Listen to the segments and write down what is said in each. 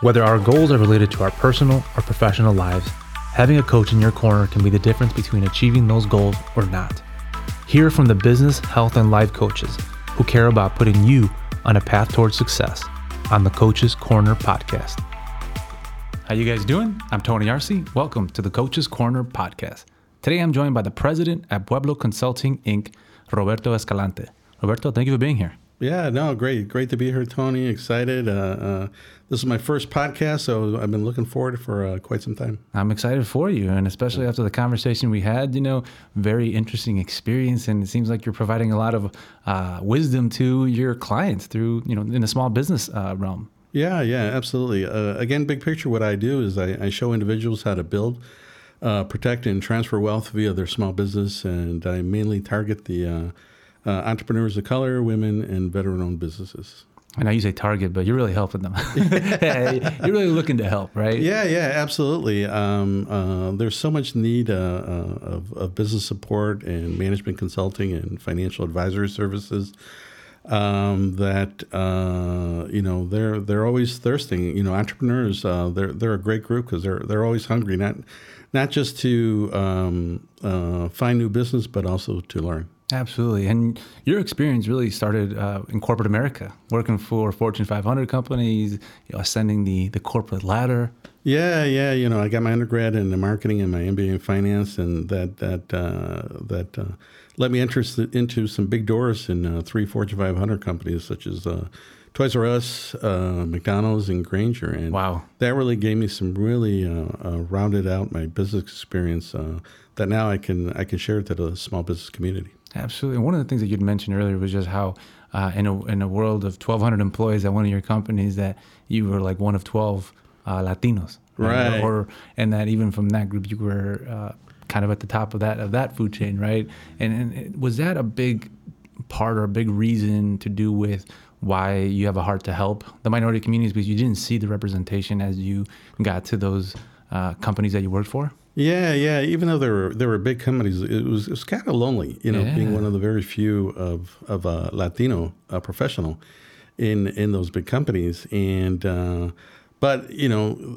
Whether our goals are related to our personal or professional lives, having a coach in your corner can be the difference between achieving those goals or not. Hear from the business, health, and life coaches who care about putting you on a path towards success on the Coaches' Corner podcast. How you guys doing? I'm Tony Arce. Welcome to the Coaches' Corner podcast. Today I'm joined by the president at Pueblo Consulting Inc., Roberto Escalante. Roberto, thank you for being here. Yeah, no, great, great to be here, Tony. Excited. Uh, uh, this is my first podcast, so I've been looking forward for uh, quite some time. I'm excited for you, and especially after the conversation we had. You know, very interesting experience, and it seems like you're providing a lot of uh, wisdom to your clients through, you know, in the small business uh, realm. Yeah, yeah, absolutely. Uh, again, big picture, what I do is I, I show individuals how to build, protect, and transfer wealth via their small business, and I mainly target the uh, entrepreneurs of color, women, and veteran-owned businesses. I know you say target, but you're really helping them. you're really looking to help, right? Yeah, yeah, absolutely. Um, uh, there's so much need uh, uh, of, of, business support and management consulting and financial advisory services um, that uh, you know they're they're always thirsting. You know, entrepreneurs uh, they're they're a great group because they're they're always hungry, not not just to um, uh, find new business, but also to learn. Absolutely. And your experience really started uh, in corporate America, working for Fortune 500 companies, you know, ascending the, the corporate ladder. Yeah, yeah. You know, I got my undergrad in marketing and my MBA in finance, and that that uh, that uh, let me enter into some big doors in uh, three Fortune 500 companies, such as uh, Toys R Us, uh, McDonald's, and Grainger. And wow, that really gave me some really rounded out my business experience that now I can I can share to the small business community. Absolutely. And one of the things that you'd mentioned earlier was just how, uh, in a in a world of 1,200 employees at one of your companies, that you were like one of 12 uh, Latinos, right? right? Or and that even from that group, you were uh, kind of at the top of that of that food chain, right? And, and was that a big part or a big reason to do with why you have a heart to help the minority communities because you didn't see the representation as you got to those uh, companies that you worked for? Yeah, yeah. Even though there were there were big companies, it was it was kind of lonely, you know, yeah. being one of the very few of of a Latino uh, professional in in those big companies. And uh, but you know,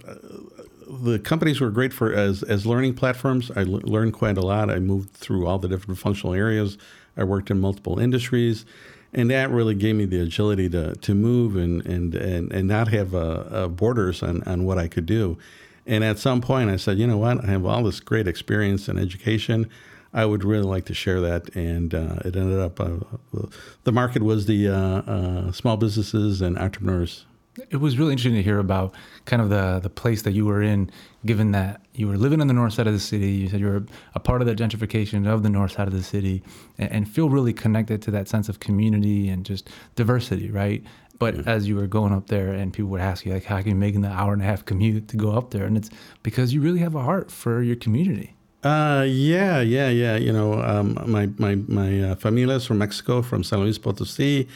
the companies were great for as as learning platforms. I l- learned quite a lot. I moved through all the different functional areas. I worked in multiple industries. And that really gave me the agility to, to move and, and, and, and not have uh, uh borders on, on what I could do. And at some point, I said, you know what? I have all this great experience and education. I would really like to share that. And uh, it ended up, uh, the market was the uh, uh, small businesses and entrepreneurs. It was really interesting to hear about kind of the, the place that you were in, given that you were living on the north side of the city. You said you were a part of the gentrification of the north side of the city and, and feel really connected to that sense of community and just diversity, right? But yeah. as you were going up there, and people would ask you like, "How can you make an hour and a half commute to go up there?" And it's because you really have a heart for your community. Uh, yeah, yeah, yeah. You know, um, my my my uh, familia is from Mexico, from San Luis Potosí.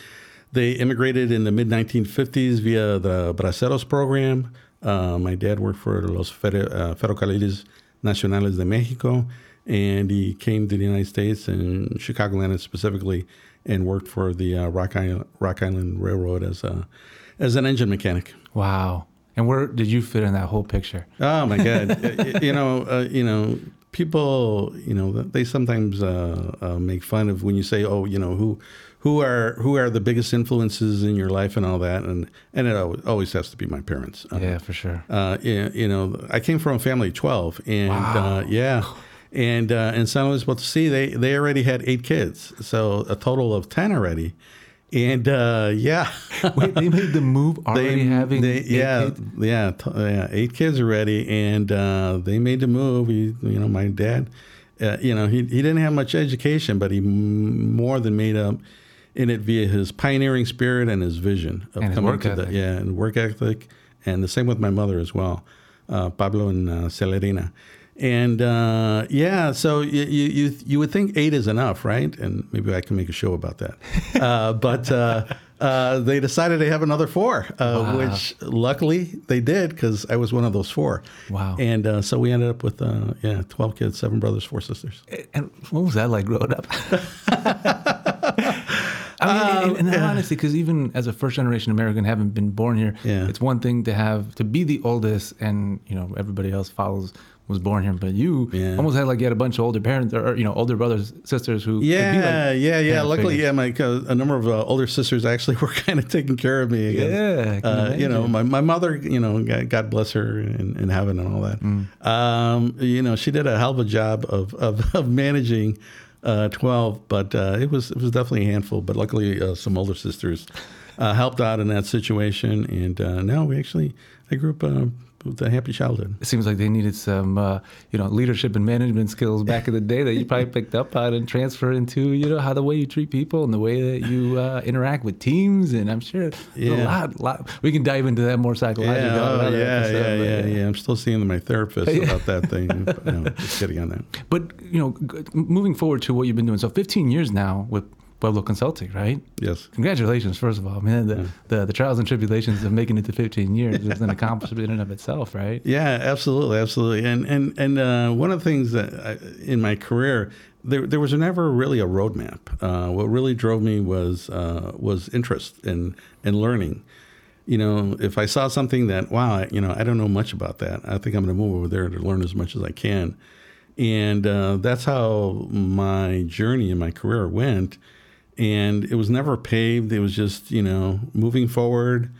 They immigrated in the mid 1950s via the Braceros program. Uh, my dad worked for los Fer- uh, Ferrocarriles Nacionales de Mexico, and he came to the United States and Chicagoland specifically and worked for the uh, Rock, Island, Rock Island Railroad as a as an engine mechanic. Wow! And where did you fit in that whole picture? Oh my God! you know, uh, you know, people, you know, they sometimes uh, uh, make fun of when you say, "Oh, you know, who." Who are who are the biggest influences in your life and all that and and it always has to be my parents. Yeah, for sure. Uh, you, you know, I came from a family of twelve, and wow. Uh, yeah, and uh, in San Luis Potosí, they they already had eight kids, so a total of ten already. And uh, yeah, Wait, they made the move already they, having they, yeah, kids? yeah, t- yeah, eight kids already, and uh, they made the move. He, you know, my dad, uh, you know, he he didn't have much education, but he m- more than made up in it via his pioneering spirit and his vision of and coming to ethic. the yeah, and work ethic, and the same with my mother as well, uh, Pablo and uh, Celerina. And uh, yeah, so you, you you would think eight is enough, right? And maybe I can make a show about that. Uh, but uh, uh they decided to have another four, uh, wow. which luckily they did because I was one of those four. Wow! And uh, so we ended up with yeah, twelve kids, seven brothers, four sisters. And what was that like growing up? I mean, um, and, and yeah. honestly, because even as a first generation American, having been born here, yeah. it's one thing to have to be the oldest, and you know everybody else follows was born here, but you yeah. almost had like you had a bunch of older parents or, you know older brothers sisters who yeah like, yeah yeah. Luckily, yeah, my uh, a number of uh, older sisters actually were kind of taking care of me. Again. Yeah, uh, you know my, my mother, you know, God bless her in, in heaven and all that. Mm. Um, you know, she did a hell of a job of of, of managing. Uh, 12, but uh, it was it was definitely a handful. But luckily, uh, some older sisters helped out in that situation, and now we actually I grew up with a happy childhood. It seems like they needed some, uh, you know, leadership and management skills back in the day that you probably picked up on and transferred into, you know, how the way you treat people and the way that you uh, interact with teams. And I'm sure yeah. a lot, lot. We can dive into that more psychologically. Yeah, oh, yeah, episode, yeah, yeah, yeah, I'm still seeing my therapist about that thing. no, just kidding on that. But you know, moving forward to what you've been doing, so 15 years now with Pueblo Consulting, right? Yes. Congratulations, first of all. Man, the, yeah. the, the, trials and tribulations of making it to 15 years is an accomplishment in and of itself, right? Yeah, absolutely, absolutely. And and and uh, one of the things that I, in my career, there there was never really a roadmap. Uh, what really drove me was uh, was interest in in learning. You know, if I saw something that wow, you know, I don't know much about that, I think I'm going to move over there to learn as much as I can. And uh, that's how my journey and my career went and it was never paved. It was just you know moving forward.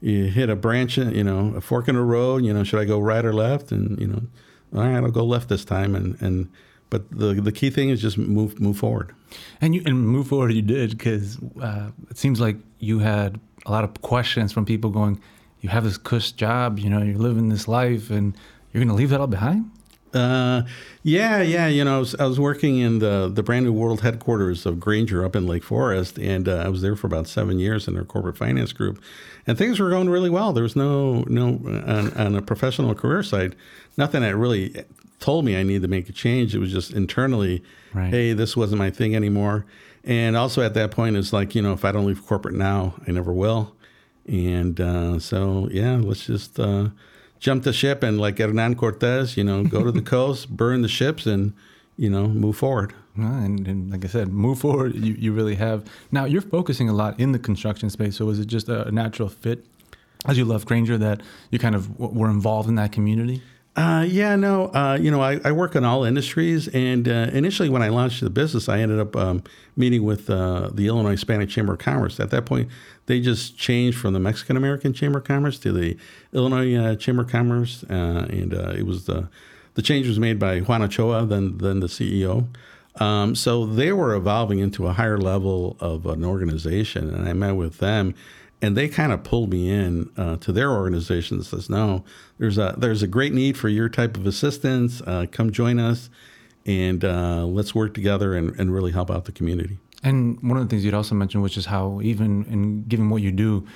You hit a branch, you know, a fork in the road. You know, should I go right or left? And you know, all right, I'll go left this time. And and but the the key thing is just move move forward. And you and move forward you did because uh, it seems like you had a lot of questions from people going, you have this cush job, you know, you're living this life, and you're going to leave that all behind. Uh, yeah, yeah. You know, I was, I was, working in the the brand new world headquarters of Grainger up in Lake Forest, and uh, I was there for about seven years in their corporate finance group, and things were going really well. There was no no on, on a professional career side, nothing that really told me I needed to make a change. It was just internally, right. hey, this wasn't my thing anymore. And also at that point, it's like you know, if I don't leave corporate now, I never will. And uh, so yeah, let's just uh, jump the ship and like Hernan Cortez, you know, go to the coast, burn the ships, and you know, move forward. And, and, like I said, move forward. You, you really have. Now you're focusing a lot in the construction space. So was it just a natural fit, as you love Grainger, that you kind of were involved in that community? Uh, yeah, no, uh, you know, I, I, work in all industries, and uh, initially when I launched the business, I ended up um, meeting with uh, the Illinois Hispanic Chamber of Commerce. At that point, they just changed from the Mexican American Chamber of Commerce to the Illinois uh, Chamber of Commerce, uh, and it was the the change was made by Juan Ochoa, then then the CEO. Um, so they were evolving into a higher level of an organization, and I met with them and they kind of pulled me in uh, to their organization says no there's a there's a great need for your type of assistance uh, come join us and uh, let's work together and, and really help out the community. And one of the things you'd also mentioned which is how even in given what you do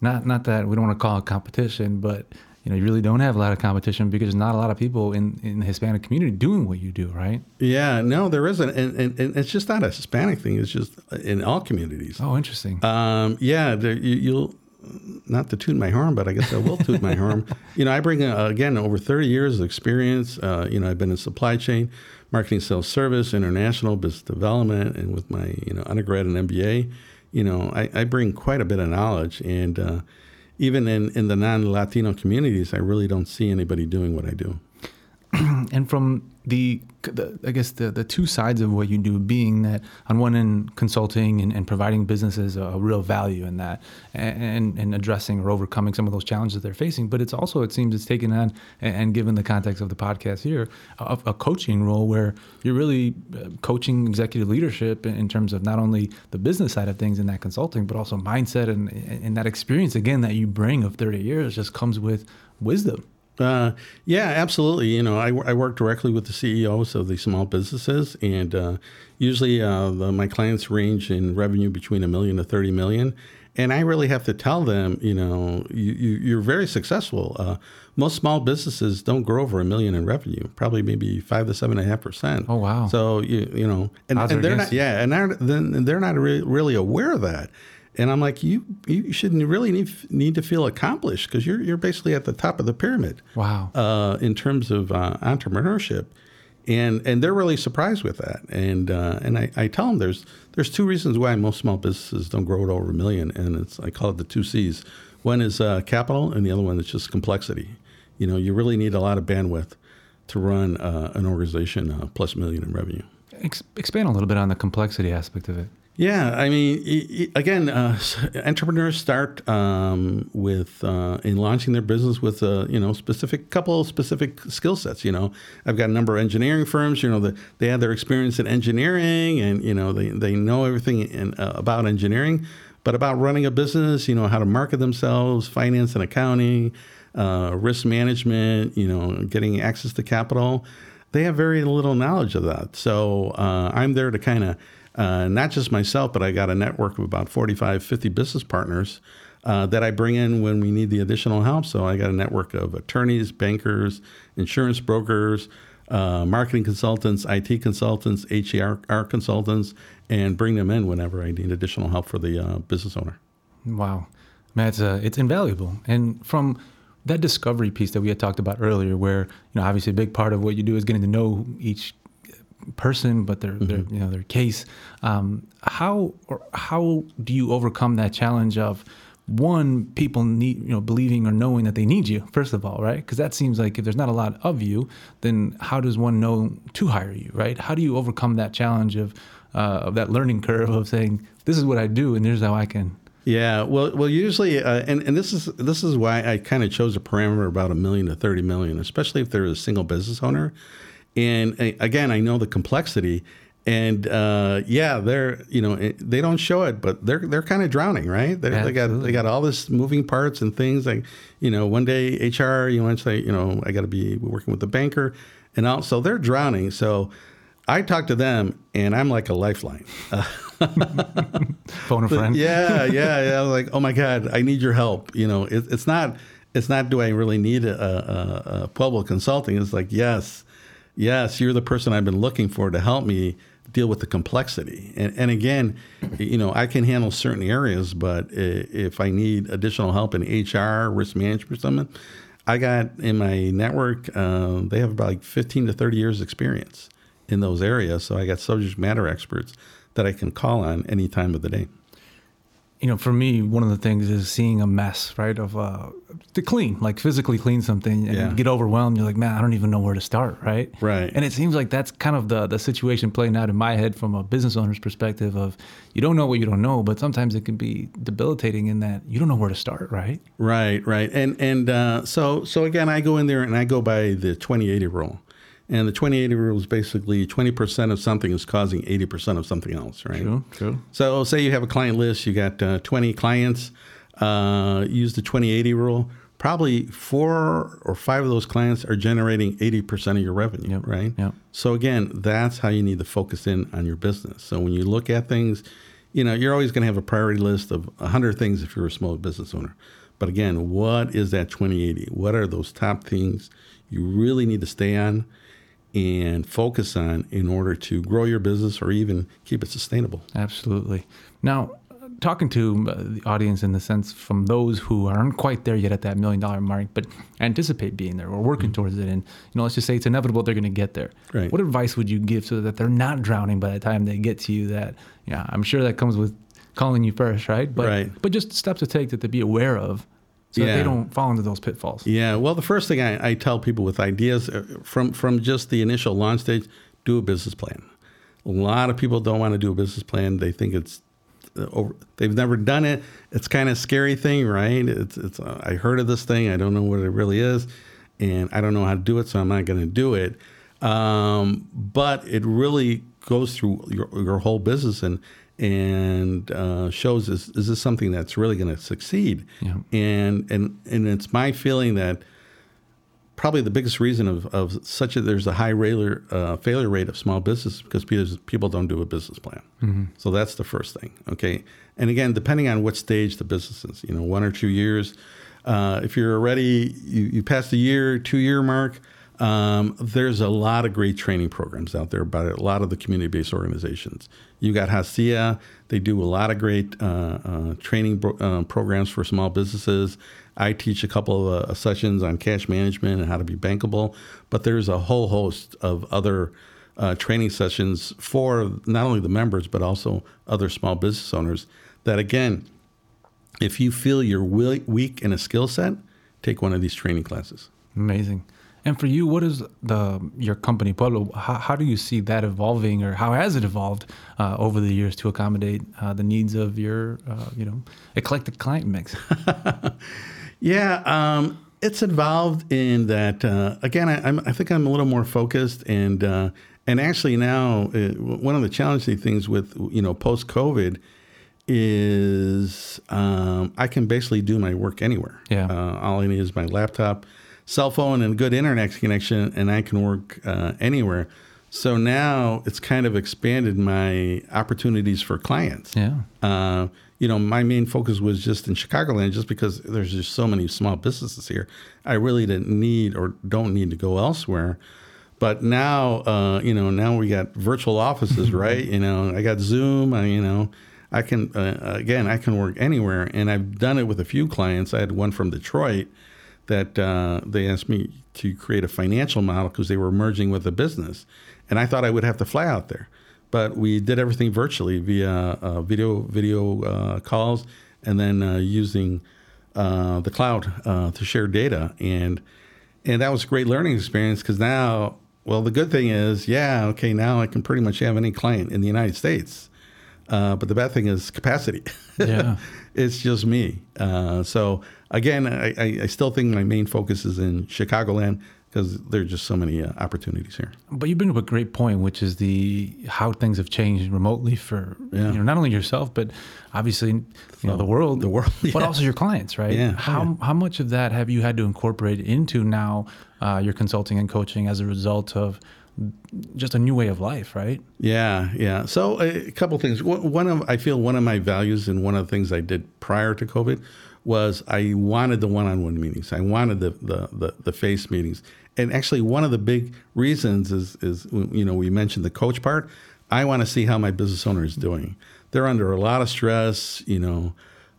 not not that we don't want to call it competition but you know, you really don't have a lot of competition because there's not a lot of people in, in the Hispanic community doing what you do, right? Yeah, no, there isn't. And, and, and it's just not a Hispanic thing. It's just in all communities. Oh, interesting. Um, yeah, there, you, will not to toot my horn, but I guess I will toot my horn. You know, I bring, uh, again, over 30 years of experience. Uh, you know, I've been in supply chain, marketing, sales, service, international business development, and with my, you know, undergrad and MBA, you know, I, I bring quite a bit of knowledge. And, uh, even in, in the non Latino communities, I really don't see anybody doing what I do. and from the, the, I guess the, the two sides of what you do being that on one end consulting and, and providing businesses a, a, real value in that and, and addressing or overcoming some of those challenges they're facing but it's also it seems it's taken on and, given the context of the podcast here a, a, coaching role where you're really uh, coaching executive leadership in, in, terms of not only the business side of things in that consulting but also mindset and, and that experience again that you bring of 30 years just comes with wisdom uh, yeah, absolutely. You know, I, I, work directly with the CEOs of the small businesses, and uh, usually uh, the, my clients range in revenue between a million to 30 million. And I really have to tell them, you know, you, are very successful. Uh, most small businesses don't grow over a million in revenue, probably maybe five to seven and a half percent. Oh wow! So you you know, and, and they're not yeah, and they're, then they're not really, really aware of that. And I'm like, you you should really need, need to feel accomplished because you're you're basically at the top of the pyramid. Wow. Uh, in terms of uh, entrepreneurship, and and they're really surprised with that. And uh, and I, I tell them there's there's two reasons why most small businesses don't grow to over a million, and it's I call it the two C's. One is uh, capital, and the other one is just complexity. You know, you really need a lot of bandwidth to run uh, an organization uh, plus million in revenue. Ex- expand a little bit on the complexity aspect of it. Yeah, I mean, again, uh, entrepreneurs start um, with uh, in launching their business with a you know specific couple of specific skill sets. You know, I've got a number of engineering firms. You know, the, they have their experience in engineering, and you know they they know everything in, uh, about engineering, but about running a business, you know, how to market themselves, finance and accounting, uh, risk management, you know, getting access to capital. They have very little knowledge of that. So uh, I'm there to kind of uh, not just myself, but I got a network of about 45, 50 business partners uh, that I bring in when we need the additional help. So I got a network of attorneys, bankers, insurance brokers, uh, marketing consultants, IT consultants, HR consultants, and bring them in whenever I need additional help for the uh, business owner. Wow, man, it's, uh, it's invaluable. And from that discovery piece that we had talked about earlier, where you know obviously a big part of what you do is getting to know each person, but their, mm-hmm. their you know their case. Um, how or how do you overcome that challenge of one people need you know believing or knowing that they need you first of all, right? Because that seems like if there's not a lot of you, then how does one know to hire you, right? How do you overcome that challenge of uh, of that learning curve of saying this is what I do and here's how I can yeah, well, well, usually, uh, and and this is this is why I kind of chose a parameter about a million to thirty million, especially if they're a single business owner, and again, I know the complexity. And uh, yeah, they're you know they don't show it, but they're they're kind of drowning, right? They got they got all this moving parts and things like you know one day HR you want to say you know I got to be working with the banker, and also they're drowning. So I talk to them, and I'm like a lifeline. Phone a friend. yeah, yeah, yeah. Like oh my god, I need your help. You know, it, it's not it's not do I really need a, a, a Pueblo Consulting? It's like yes yes, you're the person I've been looking for to help me deal with the complexity. And, and again, you know, I can handle certain areas, but if I need additional help in HR, risk management, something, I got in my network, uh, they have about like 15 to 30 years experience in those areas. So I got subject matter experts that I can call on any time of the day you know, for me, one of the things is seeing a mess, right? Of uh, to clean, like physically clean something, and yeah. get overwhelmed. You're like, man, I don't even know where to start, right? Right. And it seems like that's kind of the the situation playing out in my head from a business owner's perspective. Of you don't know what you don't know, but sometimes it can be debilitating in that you don't know where to start, right? Right, right. And and uh, so so again, I go in there and I go by the 2080 rule. And the 2080 rule is basically 20% of something is causing 80% of something else, right? True, true. So, say you have a client list, you got uh, 20 clients, uh, use the 2080 rule. Probably four or five of those clients are generating 80% of your revenue, yep, right? Yep. So, again, that's how you need to focus in on your business. So, when you look at things, you know, you're always going to have a priority list of 100 things if you're a small business owner. But again, what is that 2080? What are those top things you really need to stay on? And focus on in order to grow your business or even keep it sustainable. Absolutely. Now, talking to uh, the audience in the sense from those who aren't quite there yet at that million dollar mark, but anticipate being there or working mm-hmm. towards it, and you know, let's just say it's inevitable they're going to get there. Right. What advice would you give so that they're not drowning by the time they get to you? That yeah, I'm sure that comes with calling you first, right? But right. but just steps to take that to be aware of so yeah. they don't fall into those pitfalls. Yeah. Well, the first thing I, I, tell people with ideas uh, from from just the initial launch stage, do a business plan. A lot of people don't want to do a business plan. They think it's uh, over, they've never done it. It's kind of scary thing, right? It's it's uh, I heard of this thing. I don't know what it really is, and I don't know how to do it, so I'm not going to do it. Um, but it really goes through your, your whole business and and uh, shows is, is this something that's really going to succeed? Yeah. And and and it's my feeling that probably the biggest reason of, of such a there's a high failure uh, failure rate of small business because people don't do a business plan. Mm-hmm. So that's the first thing. Okay. And again, depending on what stage the business is, you know, one or two years. Uh, if you're already you, you passed the year, two year mark, Um, there's a lot of great training programs out there by a lot of the community-based organizations. You got Hacia; they do a lot of great uh, uh, training bro- uh, programs for small businesses. I teach a couple of uh, sessions on cash management and how to be bankable, but there's a whole host of other uh, training sessions for not only the members but also other small business owners. That again, if you feel you're weak in a skill set, take one of these training classes. Amazing. And for you, what is the your company Pueblo? How, how do you see that evolving, or how has it evolved uh, over the years to accommodate uh, the needs of your, uh, you know, eclectic client mix? yeah, um, it's evolved in that. Uh, again, I, I, think I'm a little more focused, and uh, and actually now uh, one of the challenging things with you know post COVID is um, I can basically do my work anywhere. Yeah, all I need is my laptop cell phone and good internet connection, and I can work uh, anywhere. So now it's kind of expanded my opportunities for clients. Yeah. Uh, you know, my main focus was just in Chicagoland, just because there's just so many small businesses here. I really didn't need or don't need to go elsewhere. But now, uh, you know, now we got virtual offices, right? You know, I got Zoom. I, you know, I can uh, again, I can work anywhere, and I've done it with a few clients. I had one from Detroit that uh, they asked me to create a financial model because they were merging with a business, and I thought I would have to fly out there, but we did everything virtually via uh, video video uh, calls, and then uh, using uh, the cloud uh, to share data, and and that was a great learning experience because now, well, the good thing is, yeah, okay, now I can pretty much have any client in the United States. Uh, but the bad thing is capacity. Yeah. it's just me. Uh, so again, I, I, still think my main focus is in Chicagoland because there are just so many uh, opportunities here. But you bring up a great point, which is the how things have changed remotely for yeah. you know not only yourself but obviously you know the world, the world, yeah. but also your clients, right? Yeah. How yeah. how much of that have you had to incorporate into now uh, your consulting and coaching as a result of just a new way of life, right? Yeah, yeah. So a couple things. One of I feel one of my values and one of the things I did prior to COVID was I wanted the one-on-one meetings. I wanted the the the, the face meetings. And actually, one of the big reasons is is you know we mentioned the coach part. I want to see how my business owner is doing. They're under a lot of stress, you know,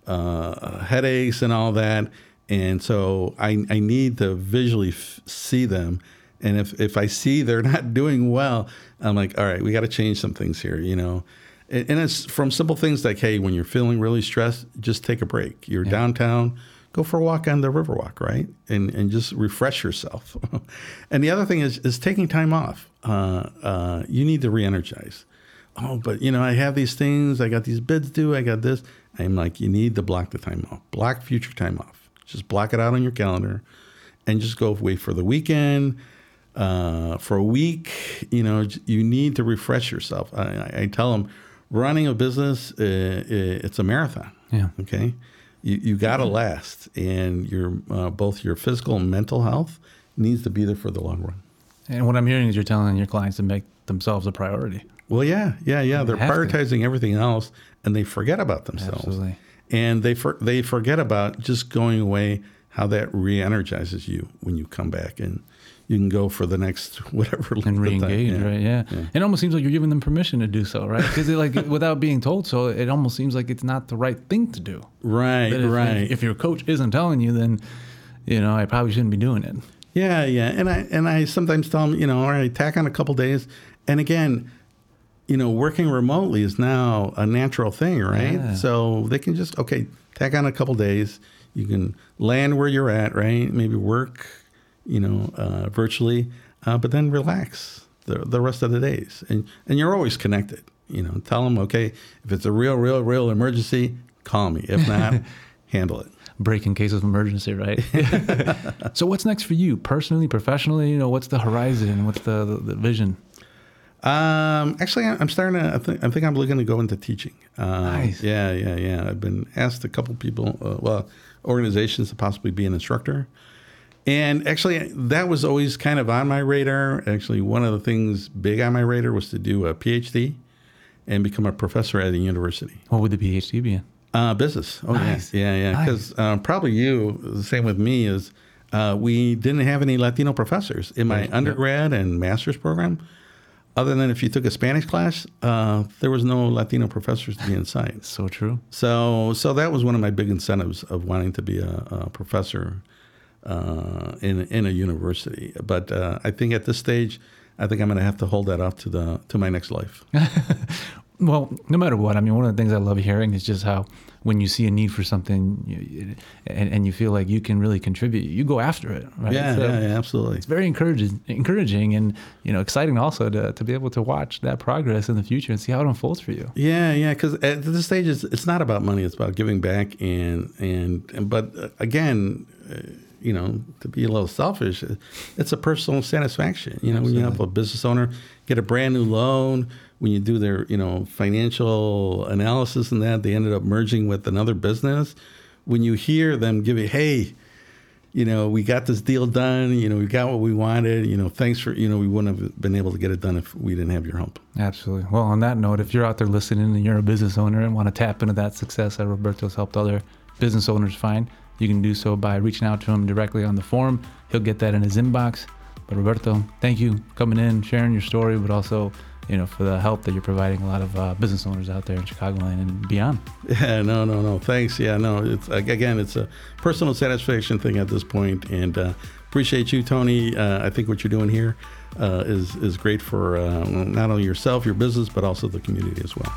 uh, headaches and all that, and so I I need to visually f- see them. And if if I see they're not doing well, I'm like, all right, we got to change some things here, you know and it's from simple things like, hey, when you're feeling really stressed, just take a break. You're yeah. downtown, go for a walk on the Riverwalk, right? And and just refresh yourself. and the other thing is is taking time off. Uh, uh, you need to re-energize. Oh, but you know, I have these things. I got these bids due. I got this. I'm like, you need to block the time off. Block future time off. Just block it out on your calendar, and just go away for the weekend. Uh, for a week, you know, you need to refresh yourself. I, I, I tell them running a business, uh, uh, it's a marathon. Yeah. Okay. You, you got to last, and your uh, both your physical and mental health needs to be there for the long run. And what I'm hearing is you're telling your clients to make themselves a priority. Well, yeah, yeah, yeah. They're prioritizing to. everything else, and they forget about themselves. Absolutely. And they for, they forget about just going away. How that re-energizes you when you come back, and you can go for the next whatever and re-engage, yeah. right? Yeah. yeah. It almost seems like you're giving them permission to do so, right? Because like without being told so, it almost seems like it's not the right thing to do. Right, if, right. If, your coach isn't telling you, then you know I probably shouldn't be doing it. Yeah, yeah. And I and I sometimes tell them, you know, all right, tack on a couple days. And again, you know, working remotely is now a natural thing, right? Yeah. So they can just okay, tack on a couple days. You can land where you're at, right? Maybe work you know, uh, virtually, uh, but then relax the, the rest of the days. And, and you're always connected. You know, tell them, okay, if it's a real, real, real emergency, call me. If not, handle it. Break in case of emergency, right? so, what's next for you personally, professionally? You know, what's the horizon? What's the, the, the vision? Um, actually, I'm starting to. I think, I think I'm looking to go into teaching. Um, nice. Yeah, yeah, yeah. I've been asked a couple people, uh, well, organizations to possibly be an instructor. And actually, that was always kind of on my radar. Actually, one of the things big on my radar was to do a PhD and become a professor at a university. What would the PhD be in? Uh, business. Oh, nice. yeah. Yeah, yeah. Because nice. uh, probably you, the same with me, is uh, we didn't have any Latino professors in my undergrad and master's program. Other than if you took a Spanish class, uh, there was no Latino professors to be in sight. So true. So, so that was one of my big incentives of wanting to be a, a professor uh, in in a university. But uh, I think at this stage, I think I'm going to have to hold that off to the to my next life. well, no matter what, I mean, one of the things I love hearing is just how when you see a need for something you, and, and, you feel like you can really contribute, you go after it. Right? Yeah, so yeah, yeah, absolutely. It's very encouraging, encouraging, and you know, exciting also to, to be able to watch that progress in the future and see how it unfolds for you. Yeah, yeah. Because at this stage, it's, it's not about money; it's about giving back, and and, and but uh, again. Uh, you know, to be a little selfish, it's a personal satisfaction. You know, Absolutely. when you help a business owner get a brand new loan, when you do their, you know, financial analysis and that, they ended up merging with another business. When you hear them give it, hey, you know, we got this deal done. You know, we got what we wanted. You know, thanks for, you know, we wouldn't have been able to get it done if we didn't have your help. Absolutely. Well, on that note, if you're out there listening and you're a business owner and want to tap into that success that Roberto's helped other business owners find, you can do so by reaching out to him directly on the forum. He'll get that in his inbox. But Roberto, thank you coming in, sharing your story, but also you know for the help that you're providing a lot of uh, business owners out there in Chicagoland and beyond. Yeah, no, no, no. Thanks. Yeah, no. It's again, it's a personal satisfaction thing at this point, and uh, appreciate you, Tony. Uh, I think what you're doing here uh, is is great for uh, not only yourself, your business, but also the community as well.